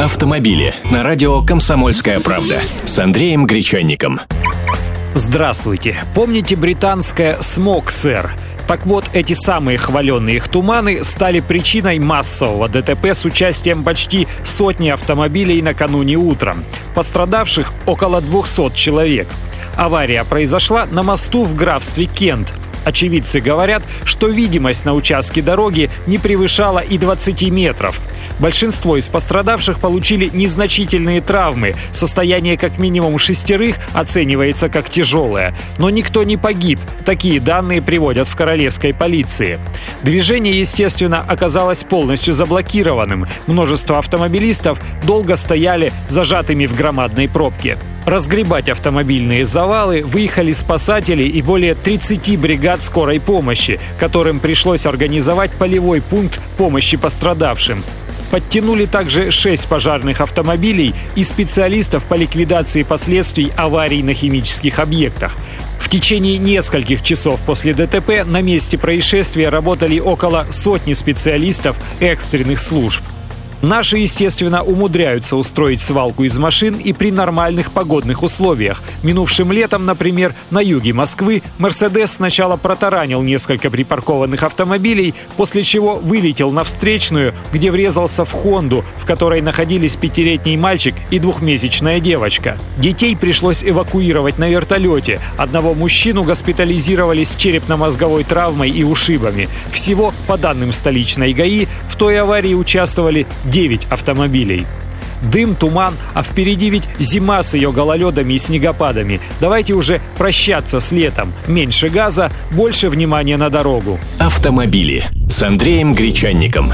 Автомобили на радио «Комсомольская правда» с Андреем Гречанником. Здравствуйте. Помните британское «Смог, сэр»? Так вот, эти самые хваленные их туманы стали причиной массового ДТП с участием почти сотни автомобилей накануне утром. Пострадавших около 200 человек. Авария произошла на мосту в графстве Кент. Очевидцы говорят, что видимость на участке дороги не превышала и 20 метров. Большинство из пострадавших получили незначительные травмы. Состояние как минимум шестерых оценивается как тяжелое. Но никто не погиб. Такие данные приводят в королевской полиции. Движение, естественно, оказалось полностью заблокированным. Множество автомобилистов долго стояли зажатыми в громадной пробке. Разгребать автомобильные завалы выехали спасатели и более 30 бригад скорой помощи, которым пришлось организовать полевой пункт помощи пострадавшим. Подтянули также 6 пожарных автомобилей и специалистов по ликвидации последствий аварий на химических объектах. В течение нескольких часов после ДТП на месте происшествия работали около сотни специалистов экстренных служб. Наши, естественно, умудряются устроить свалку из машин и при нормальных погодных условиях. Минувшим летом, например, на юге Москвы «Мерседес» сначала протаранил несколько припаркованных автомобилей, после чего вылетел на встречную, где врезался в «Хонду», в которой находились пятилетний мальчик и двухмесячная девочка. Детей пришлось эвакуировать на вертолете. Одного мужчину госпитализировали с черепно-мозговой травмой и ушибами. Всего, по данным столичной ГАИ, в той аварии участвовали 9 автомобилей. Дым, туман, а впереди ведь зима с ее гололедами и снегопадами. Давайте уже прощаться с летом. Меньше газа, больше внимания на дорогу. Автомобили с Андреем Гречанником.